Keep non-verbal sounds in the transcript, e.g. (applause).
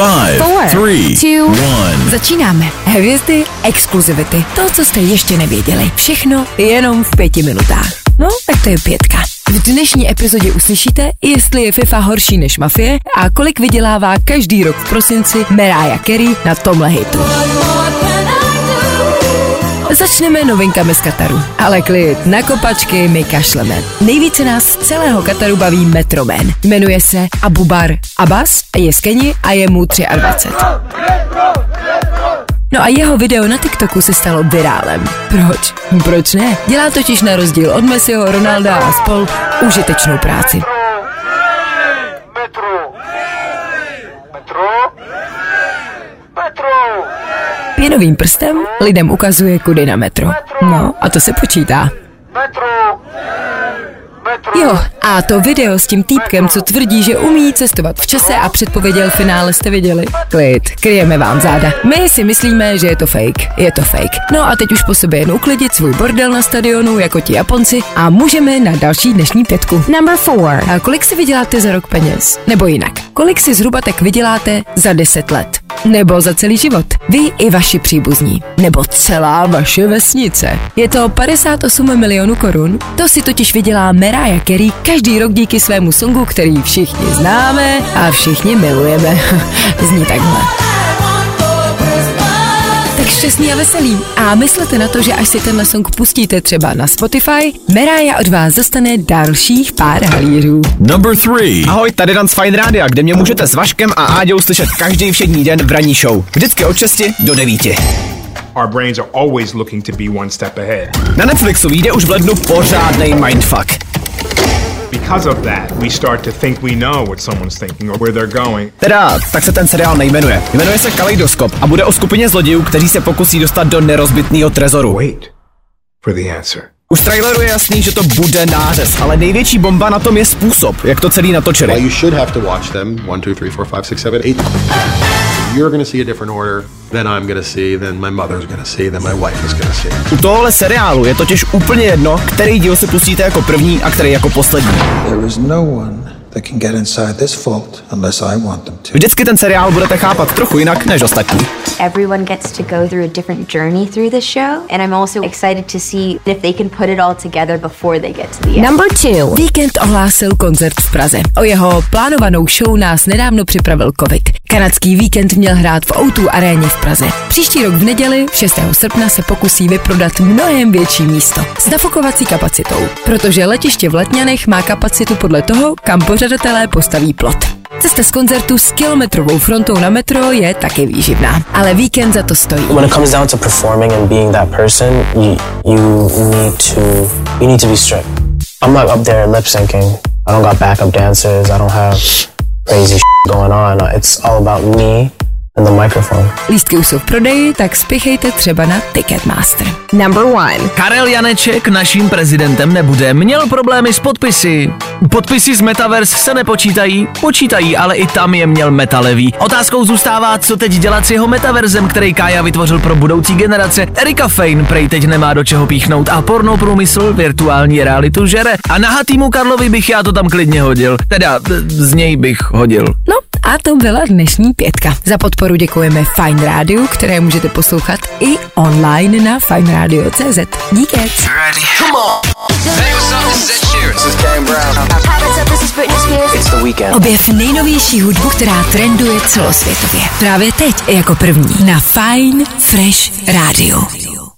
Five, Four, three, two, one. Začínáme. Hvězdy exkluzivity. To, co jste ještě nevěděli. Všechno jenom v pěti minutách. No, tak to je pětka. V dnešní epizodě uslyšíte, jestli je FIFA horší než mafie a kolik vydělává každý rok v prosinci Mariah Carey na tomhle hitu. Začneme novinkami z Kataru. Ale klid, na kopačky my kašleme. Nejvíce nás z celého Kataru baví Metroman. Jmenuje se Abubar Abbas, je z Keni a je mu 23. No a jeho video na TikToku se stalo virálem. Proč? Proč ne? Dělá totiž na rozdíl od Messiho, Ronalda a spol užitečnou práci. Metro! Metro! Metro! Pěnovým prstem lidem ukazuje kudy na metro. No a to se počítá. Metro! Jo, a to video s tím týpkem, co tvrdí, že umí cestovat v čase a předpověděl finále, jste viděli? Klid, kryjeme vám záda. My si myslíme, že je to fake. Je to fake. No a teď už po sobě jen uklidit svůj bordel na stadionu, jako ti Japonci, a můžeme na další dnešní pětku. Number four. A kolik si vyděláte za rok peněz? Nebo jinak, kolik si zhruba tak vyděláte za 10 let? Nebo za celý život? Vy i vaši příbuzní. Nebo celá vaše vesnice. Je to 58 milionů korun. To si totiž vydělá Mariah Carey každý rok díky svému songu, který všichni známe a všichni milujeme. (laughs) Zní takhle. Šťastný a veselý. A myslete na to, že až si tenhle song pustíte třeba na Spotify, Mariah od vás dostane dalších pár halířů. Number three. Ahoj, tady Dan z Fine Rádia, kde mě můžete s Vaškem a Áďou slyšet každý všední den v ranní show. Vždycky od 6 do 9. our brains are always looking to be one step ahead. Na Netflixu vyjde už v lednu pořádnej mindfuck. Because of that, we start to think we know what someone's thinking or where they're going. Teda, tak se ten seriál nejmenuje. Jmenuje se Kaleidoskop a bude o skupině zlodějů, kteří se pokusí dostat do nerozbitného trezoru. Wait for the answer. Už z traileru je jasný, že to bude nářez, ale největší bomba na tom je způsob, jak to celý Well, natočili. you should have to watch them one, two, three, four, five, six, seven, eight. You're going to see a different order than I'm going to see, than my mother's going to see, than my wife is going to see. U tohohle seriálu je totiž úplně jedno, který díl si pustíte jako první a který jako poslední. There is no one that can get inside this vault unless I want them to. Vždycky ten seriál budete chápat trochu jinak než ostatní. Everyone gets to go through a different journey through the show, and I'm also excited to see if they can put it all together before they get to the end. Number two. Víkend ohlásil koncert v Praze. O jeho plánovanou show nás nedávno připravil COVID. Kanadský víkend měl hrát v O2 aréně v Praze. Příští rok v neděli, 6. srpna, se pokusí vyprodat mnohem větší místo s nafukovací kapacitou, protože letiště v Letňanech má kapacitu podle toho, kam pořadatelé postaví plot. Cesta z koncertu s kilometrovou frontou na metro je taky výživná, ale víkend za to stojí. when it comes down to performing and being that person, you you need to you need to be strict. I'm not up there lip syncing. I don't got backup dancers. I don't have crazy (laughs) going on. It's all about me the microphone. Lístky už jsou v prodeji, tak spěchejte třeba na Ticketmaster. Number one. Karel Janeček naším prezidentem nebude. Měl problémy s podpisy. Podpisy z Metaverse se nepočítají, počítají, ale i tam je měl metalevý. Otázkou zůstává, co teď dělat s jeho metaverzem, který Kája vytvořil pro budoucí generace. Erika Fane prej teď nemá do čeho píchnout a porno průmysl virtuální realitu žere. A na hatýmu Karlovi bych já to tam klidně hodil. Teda z něj bych hodil. No a to byla dnešní pětka. Za podporu děkujeme Fine Radio, které můžete poslouchat i online na fineradio.cz. Díkec. It's the weekend. Objev nejnovější hudbu, která trenduje celosvětově. Právě teď jako první na Fine Fresh Radio.